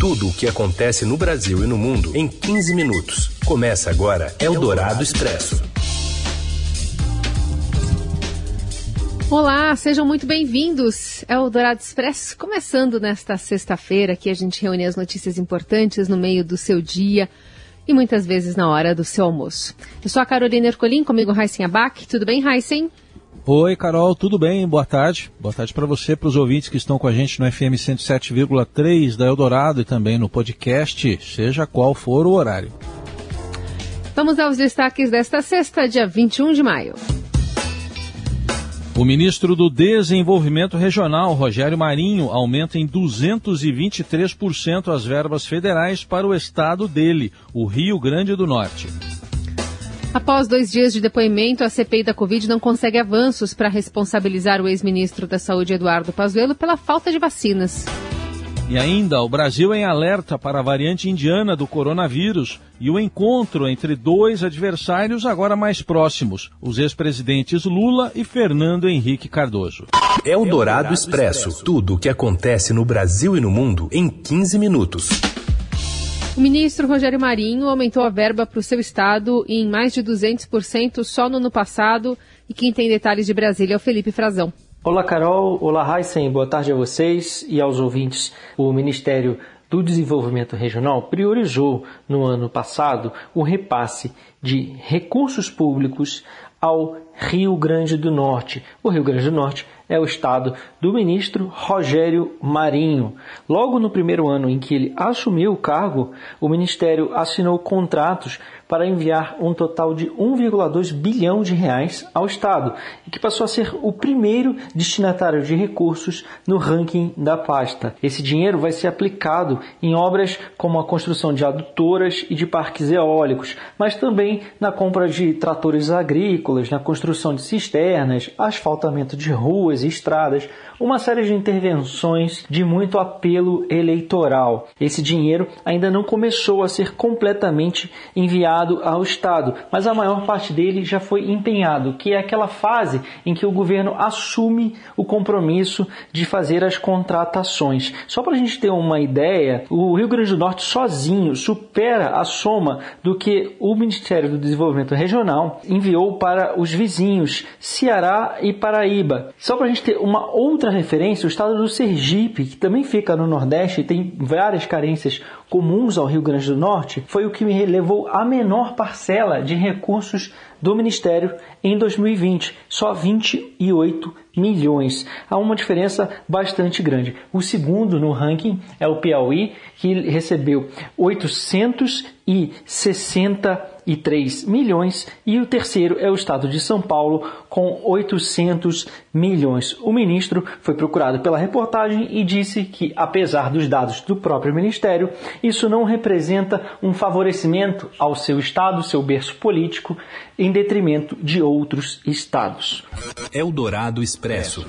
Tudo o que acontece no Brasil e no mundo em 15 minutos. Começa agora Eldorado Expresso. Olá, sejam muito bem-vindos. É o Dourado Expresso, começando nesta sexta-feira, que a gente reúne as notícias importantes no meio do seu dia e muitas vezes na hora do seu almoço. Eu sou a Carolina Ercolim, comigo Raíssen Abac. Tudo bem, Raíssen? Oi, Carol, tudo bem? Boa tarde. Boa tarde para você, para os ouvintes que estão com a gente no FM 107,3 da Eldorado e também no podcast, seja qual for o horário. Vamos aos destaques desta sexta, dia 21 de maio. O ministro do Desenvolvimento Regional, Rogério Marinho, aumenta em 223% as verbas federais para o estado dele, o Rio Grande do Norte. Após dois dias de depoimento, a CPI da Covid não consegue avanços para responsabilizar o ex-ministro da Saúde, Eduardo Pazuello, pela falta de vacinas. E ainda, o Brasil em alerta para a variante indiana do coronavírus e o encontro entre dois adversários agora mais próximos, os ex-presidentes Lula e Fernando Henrique Cardoso. É o Dourado Expresso. Tudo o que acontece no Brasil e no mundo em 15 minutos. O ministro Rogério Marinho aumentou a verba para o seu estado em mais de 200% só no ano passado. E quem tem detalhes de Brasília é o Felipe Frazão. Olá, Carol. Olá, Heisen. Boa tarde a vocês e aos ouvintes. O Ministério do Desenvolvimento Regional priorizou no ano passado o repasse de recursos públicos ao Rio Grande do Norte. O Rio Grande do Norte é o estado do ministro Rogério Marinho. Logo no primeiro ano em que ele assumiu o cargo, o ministério assinou contratos para enviar um total de 1,2 bilhão de reais ao estado e que passou a ser o primeiro destinatário de recursos no ranking da pasta. Esse dinheiro vai ser aplicado em obras como a construção de adutoras e de parques eólicos, mas também na compra de tratores agrícolas, na construção de cisternas, asfaltamento de ruas e estradas, uma série de intervenções de muito apelo eleitoral. Esse dinheiro ainda não começou a ser completamente enviado ao Estado, mas a maior parte dele já foi empenhado, que é aquela fase em que o governo assume o compromisso de fazer as contratações. Só para a gente ter uma ideia, o Rio Grande do Norte sozinho supera a soma do que o Ministério do Desenvolvimento Regional enviou para os vizinhos Ceará e Paraíba. Só para a gente ter uma outra referência, o estado do Sergipe, que também fica no Nordeste e tem várias carências comuns ao Rio Grande do Norte, foi o que me levou a menor parcela de recursos do Ministério em 2020, só 28 milhões. Há uma diferença bastante grande. O segundo no ranking é o Piauí, que recebeu 863 milhões, e o terceiro é o estado de São Paulo, com 800 milhões. O ministro foi procurado pela reportagem e disse que, apesar dos dados do próprio ministério, isso não representa um favorecimento ao seu estado, seu berço político, detrimento de outros estados. Eldorado Expresso.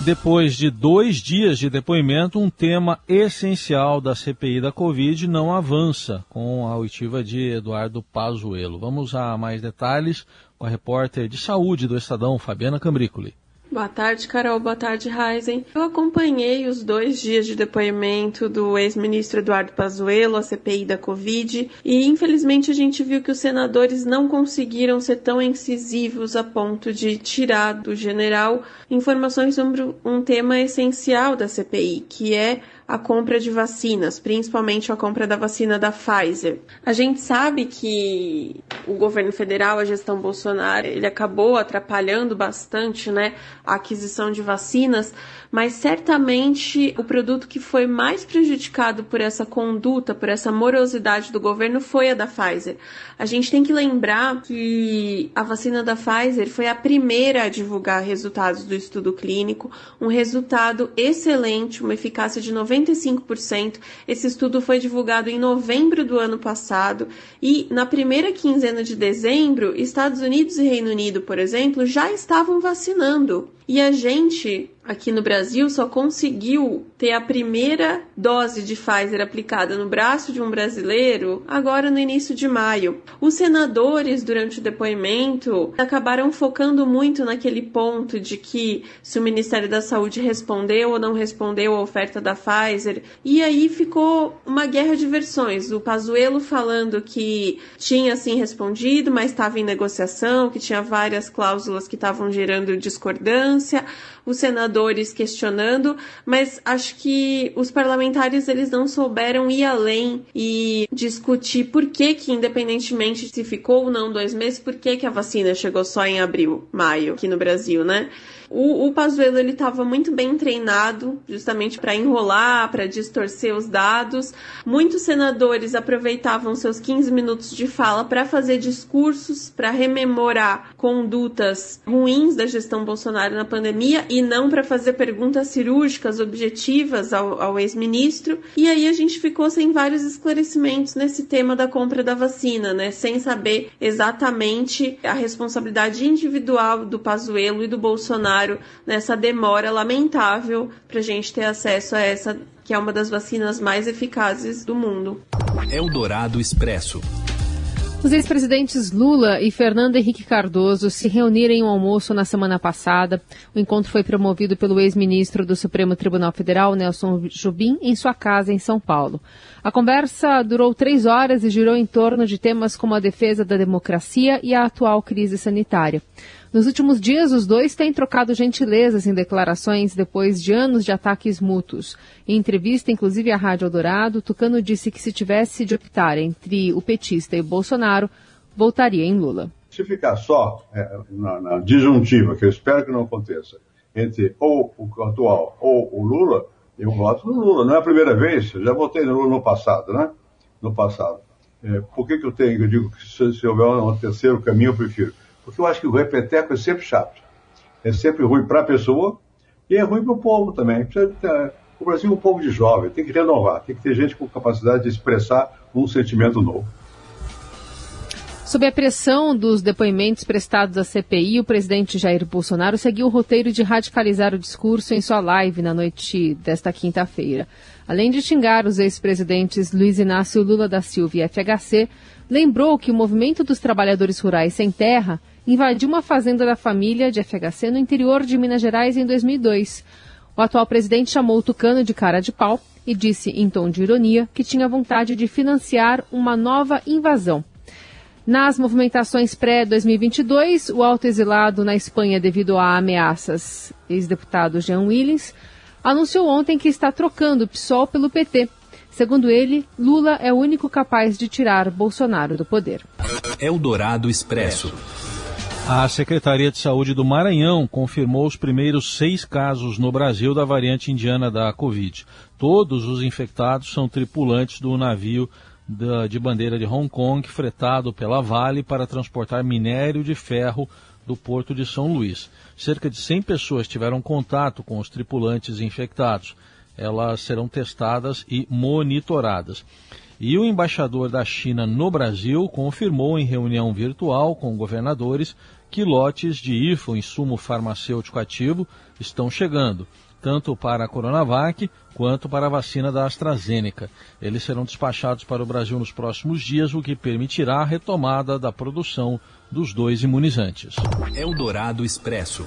Depois de dois dias de depoimento, um tema essencial da CPI da Covid não avança com a oitiva de Eduardo Pazuello. Vamos a mais detalhes com a repórter de saúde do Estadão, Fabiana Cambricoli. Boa tarde, Carol. Boa tarde, Heisen. Eu acompanhei os dois dias de depoimento do ex-ministro Eduardo Pazuello, a CPI da Covid, e infelizmente a gente viu que os senadores não conseguiram ser tão incisivos a ponto de tirar do general informações sobre um tema essencial da CPI, que é a compra de vacinas, principalmente a compra da vacina da Pfizer. A gente sabe que o governo federal, a gestão Bolsonaro, ele acabou atrapalhando bastante, né, a aquisição de vacinas, mas certamente o produto que foi mais prejudicado por essa conduta, por essa morosidade do governo foi a da Pfizer. A gente tem que lembrar que a vacina da Pfizer foi a primeira a divulgar resultados do estudo clínico, um resultado excelente, uma eficácia de 90 95%. Esse estudo foi divulgado em novembro do ano passado e na primeira quinzena de dezembro, Estados Unidos e Reino Unido, por exemplo, já estavam vacinando. E a gente aqui no Brasil só conseguiu ter a primeira dose de Pfizer aplicada no braço de um brasileiro agora no início de maio. Os senadores, durante o depoimento, acabaram focando muito naquele ponto de que se o Ministério da Saúde respondeu ou não respondeu a oferta da Pfizer, e aí ficou uma guerra de versões. O Pazuello falando que tinha sim respondido, mas estava em negociação, que tinha várias cláusulas que estavam gerando discordância os senadores questionando, mas acho que os parlamentares eles não souberam ir além e discutir por que que independentemente se ficou ou não dois meses, por que que a vacina chegou só em abril, maio aqui no Brasil, né? O, o Pazuello ele estava muito bem treinado, justamente para enrolar, para distorcer os dados. Muitos senadores aproveitavam seus 15 minutos de fala para fazer discursos, para rememorar condutas ruins da gestão Bolsonaro na pandemia e não para fazer perguntas cirúrgicas, objetivas ao, ao ex-ministro. E aí a gente ficou sem vários esclarecimentos nesse tema da compra da vacina, né? Sem saber exatamente a responsabilidade individual do Pazuello e do Bolsonaro Bolsonaro nessa demora lamentável para a gente ter acesso a essa que é uma das vacinas mais eficazes do mundo. Eldorado Expresso. Os ex-presidentes Lula e Fernando Henrique Cardoso se reuniram em um almoço na semana passada. O encontro foi promovido pelo ex-ministro do Supremo Tribunal Federal, Nelson Jobim, em sua casa em São Paulo. A conversa durou três horas e girou em torno de temas como a defesa da democracia e a atual crise sanitária. Nos últimos dias, os dois têm trocado gentilezas em declarações depois de anos de ataques mútuos. Em entrevista, inclusive à Rádio Eldorado, Tucano disse que se tivesse de optar entre o petista e o Bolsonaro, votaria em Lula. Se ficar só é, na, na disjuntiva, que eu espero que não aconteça, entre ou o atual ou o Lula, eu voto no Lula. Não é a primeira vez, eu já votei no Lula no passado, né? No passado. É, por que, que eu tenho, eu digo que se, se houver um terceiro caminho, eu prefiro? Porque eu acho que o repeteco é sempre chato. É sempre ruim para a pessoa e é ruim para o povo também. O Brasil é um povo de jovem, tem que renovar, tem que ter gente com capacidade de expressar um sentimento novo. Sob a pressão dos depoimentos prestados à CPI, o presidente Jair Bolsonaro seguiu o roteiro de radicalizar o discurso em sua live na noite desta quinta-feira. Além de xingar os ex-presidentes Luiz Inácio Lula da Silva e FHC, lembrou que o movimento dos trabalhadores rurais sem terra invadiu uma fazenda da família de FHC no interior de Minas Gerais em 2002. O atual presidente chamou o Tucano de cara de pau e disse, em tom de ironia, que tinha vontade de financiar uma nova invasão. Nas movimentações pré-2022, o autoexilado na Espanha devido a ameaças, ex-deputado Jean Willens, anunciou ontem que está trocando o PSOL pelo PT. Segundo ele, Lula é o único capaz de tirar Bolsonaro do poder. Eldorado Expresso. A Secretaria de Saúde do Maranhão confirmou os primeiros seis casos no Brasil da variante indiana da Covid. Todos os infectados são tripulantes do navio de bandeira de Hong Kong, fretado pela Vale para transportar minério de ferro do porto de São Luís. Cerca de 100 pessoas tiveram contato com os tripulantes infectados. Elas serão testadas e monitoradas. E o embaixador da China no Brasil confirmou em reunião virtual com governadores que lotes de IFO, insumo farmacêutico ativo, estão chegando, tanto para a Coronavac quanto para a vacina da AstraZeneca. Eles serão despachados para o Brasil nos próximos dias, o que permitirá a retomada da produção dos dois imunizantes. Eldorado Expresso.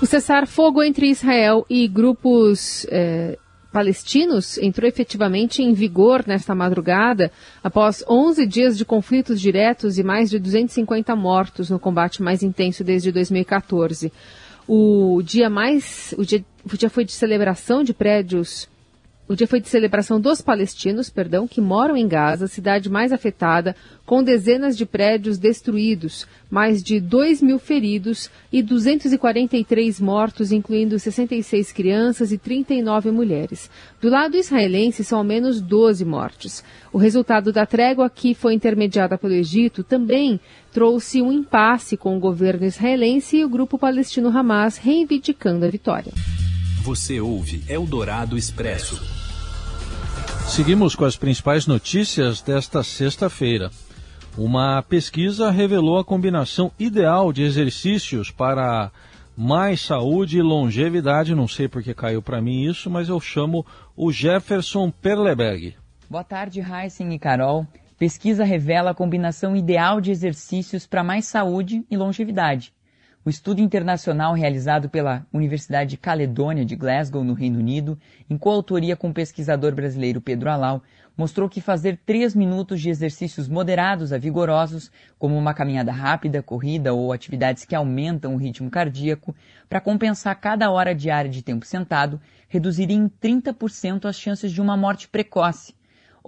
O cessar-fogo entre Israel e grupos eh, palestinos entrou efetivamente em vigor nesta madrugada, após 11 dias de conflitos diretos e mais de 250 mortos no combate mais intenso desde 2014. O dia mais, o dia, o dia foi de celebração de prédios o dia foi de celebração dos palestinos, perdão, que moram em Gaza, cidade mais afetada, com dezenas de prédios destruídos, mais de 2 mil feridos e 243 mortos, incluindo 66 crianças e 39 mulheres. Do lado israelense, são ao menos 12 mortes. O resultado da trégua, que foi intermediada pelo Egito, também trouxe um impasse com o governo israelense e o grupo palestino Hamas reivindicando a vitória. Você ouve Eldorado Expresso. Seguimos com as principais notícias desta sexta-feira. Uma pesquisa revelou a combinação ideal de exercícios para mais saúde e longevidade. Não sei porque caiu para mim isso, mas eu chamo o Jefferson Perleberg. Boa tarde, Heisen e Carol. Pesquisa revela a combinação ideal de exercícios para mais saúde e longevidade. O estudo internacional realizado pela Universidade de Caledônia de Glasgow, no Reino Unido, em coautoria com o pesquisador brasileiro Pedro Alau, mostrou que fazer três minutos de exercícios moderados a vigorosos, como uma caminhada rápida, corrida ou atividades que aumentam o ritmo cardíaco, para compensar cada hora diária de tempo sentado, reduziria em 30% as chances de uma morte precoce.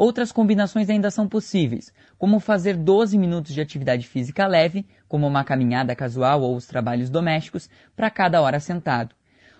Outras combinações ainda são possíveis, como fazer 12 minutos de atividade física leve, como uma caminhada casual ou os trabalhos domésticos, para cada hora sentado.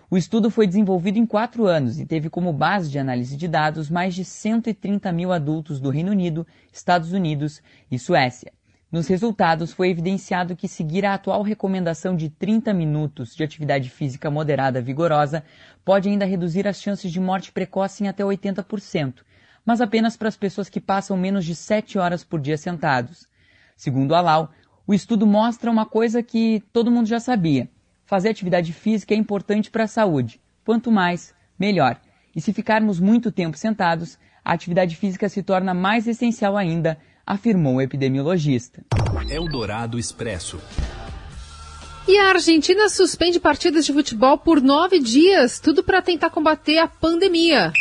O estudo foi desenvolvido em quatro anos e teve como base de análise de dados mais de 130 mil adultos do Reino Unido, Estados Unidos e Suécia. Nos resultados, foi evidenciado que seguir a atual recomendação de 30 minutos de atividade física moderada vigorosa pode ainda reduzir as chances de morte precoce em até 80%, mas apenas para as pessoas que passam menos de 7 horas por dia sentados. Segundo Alau, o estudo mostra uma coisa que todo mundo já sabia fazer atividade física é importante para a saúde. Quanto mais, melhor. E se ficarmos muito tempo sentados, a atividade física se torna mais essencial ainda, afirmou o epidemiologista. Eldorado Expresso. E a Argentina suspende partidas de futebol por nove dias, tudo para tentar combater a pandemia.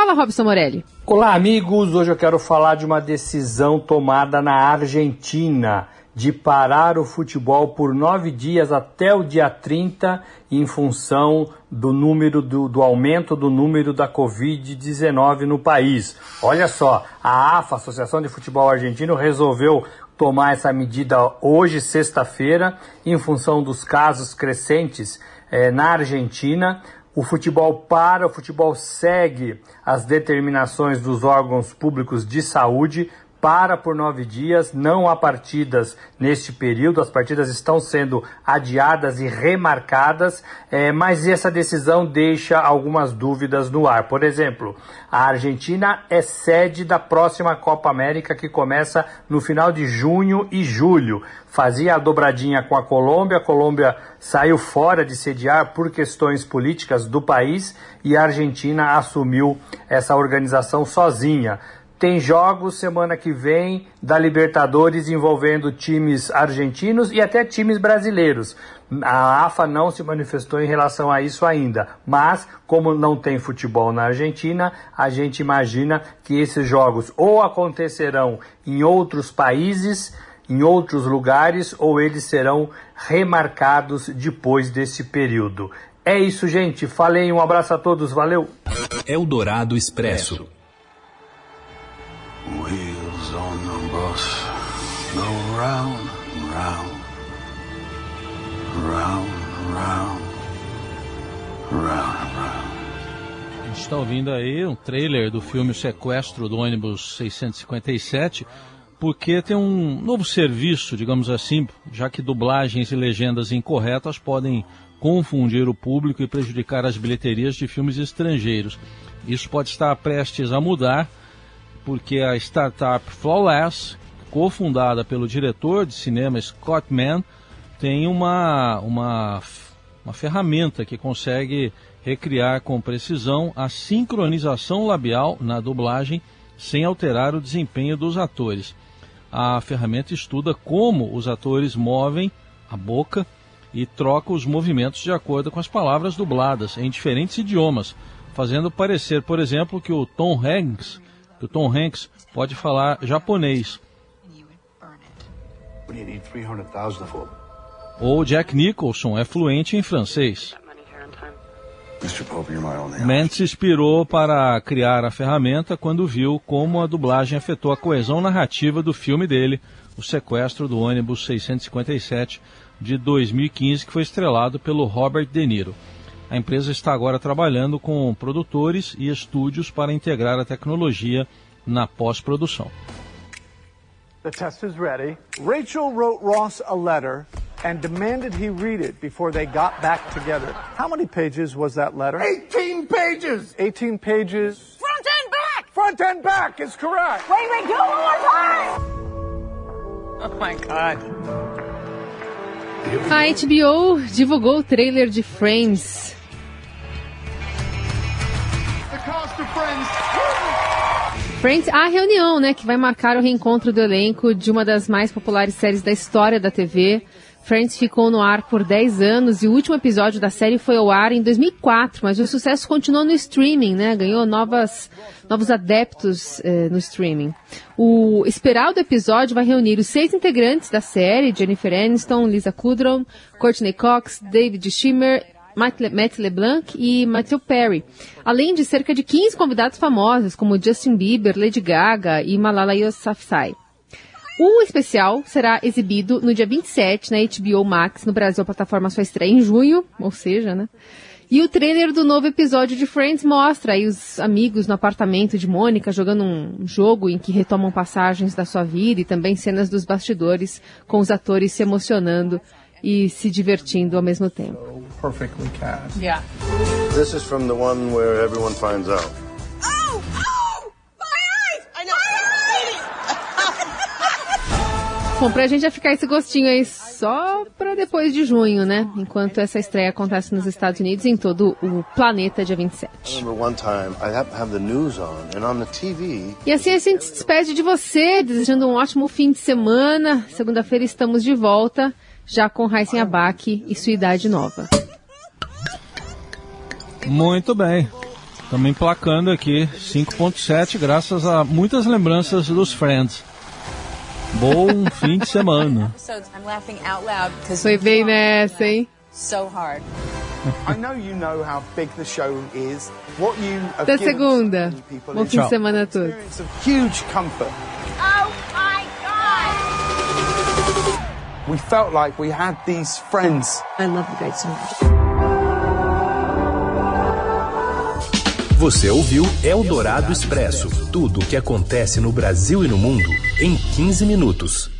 Fala, Robson Morelli. Olá, amigos. Hoje eu quero falar de uma decisão tomada na Argentina de parar o futebol por nove dias até o dia 30 em função do número do, do aumento do número da Covid-19 no país. Olha só, a AFA, Associação de Futebol Argentino, resolveu tomar essa medida hoje, sexta-feira, em função dos casos crescentes eh, na Argentina. O futebol para, o futebol segue as determinações dos órgãos públicos de saúde para por nove dias, não há partidas neste período, as partidas estão sendo adiadas e remarcadas, é, mas essa decisão deixa algumas dúvidas no ar. Por exemplo, a Argentina é sede da próxima Copa América que começa no final de junho e julho. Fazia a dobradinha com a Colômbia, a Colômbia saiu fora de sediar por questões políticas do país e a Argentina assumiu essa organização sozinha. Tem jogos semana que vem da Libertadores envolvendo times argentinos e até times brasileiros. A AFA não se manifestou em relação a isso ainda, mas como não tem futebol na Argentina, a gente imagina que esses jogos ou acontecerão em outros países, em outros lugares, ou eles serão remarcados depois desse período. É isso, gente. Falei, um abraço a todos, valeu. Eldorado Expresso. Round, round, round, round, round, round. A gente está ouvindo aí um trailer do filme Sequestro do ônibus 657, porque tem um novo serviço, digamos assim, já que dublagens e legendas incorretas podem confundir o público e prejudicar as bilheterias de filmes estrangeiros. Isso pode estar prestes a mudar porque a startup Flawless, cofundada pelo diretor de cinema Scott Mann, tem uma, uma, uma ferramenta que consegue recriar com precisão a sincronização labial na dublagem sem alterar o desempenho dos atores. A ferramenta estuda como os atores movem a boca e troca os movimentos de acordo com as palavras dubladas em diferentes idiomas, fazendo parecer, por exemplo, que o Tom Hanks que o Tom Hanks pode falar japonês. Ou Jack Nicholson é fluente em francês. Mann se inspirou para criar a ferramenta quando viu como a dublagem afetou a coesão narrativa do filme dele, O Sequestro do Ônibus 657, de 2015, que foi estrelado pelo Robert De Niro. A empresa está agora trabalhando com produtores e estúdios para integrar a tecnologia na pós-produção. The test is ready. Rachel wrote Ross a letter and demanded he read it before they got back together. How many pages was that letter? 18 pages! 18 pages. Front and back! Front and back is correct. Wait, wait, do it one more time! Oh my God. A HBO divulgou o trailer de Friends. Friends, a reunião, né, que vai marcar o reencontro do elenco de uma das mais populares séries da história da TV. Friends ficou no ar por 10 anos e o último episódio da série foi ao ar em 2004, mas o sucesso continuou no streaming, né? Ganhou novas, novos adeptos eh, no streaming. O esperado episódio vai reunir os seis integrantes da série, Jennifer Aniston, Lisa Kudrow, Courtney Cox, David Schimmer Matt LeBlanc e Matthew Perry, além de cerca de 15 convidados famosos, como Justin Bieber, Lady Gaga e Malala Yousafzai. O especial será exibido no dia 27 na HBO Max, no Brasil a plataforma só estreia em junho, ou seja, né? E o trailer do novo episódio de Friends mostra aí os amigos no apartamento de Mônica jogando um jogo em que retomam passagens da sua vida e também cenas dos bastidores com os atores se emocionando e se divertindo ao mesmo tempo. Yeah. This is from the one where everyone finds out. Oh! Oh! My eyes! I know. Bom, pra gente já ficar esse gostinho aí só pra depois de junho, né? Enquanto essa estreia acontece nos Estados Unidos e em todo o planeta, dia 27. E assim a gente se despede de você, desejando um ótimo fim de semana. Segunda-feira estamos de volta, já com Raíssen Abac e sua idade nova. Muito bem. Estamos emplacando aqui 5.7, graças a muitas lembranças dos Friends. Bom fim de semana. Foi bem nessa, hein? So hard. I know you know how big the show is. What you have Até given segunda. Bom fim de semana a todos. We felt like we had these friends. I love you guys so much. Você ouviu Eldorado Expresso tudo o que acontece no Brasil e no mundo em 15 minutos.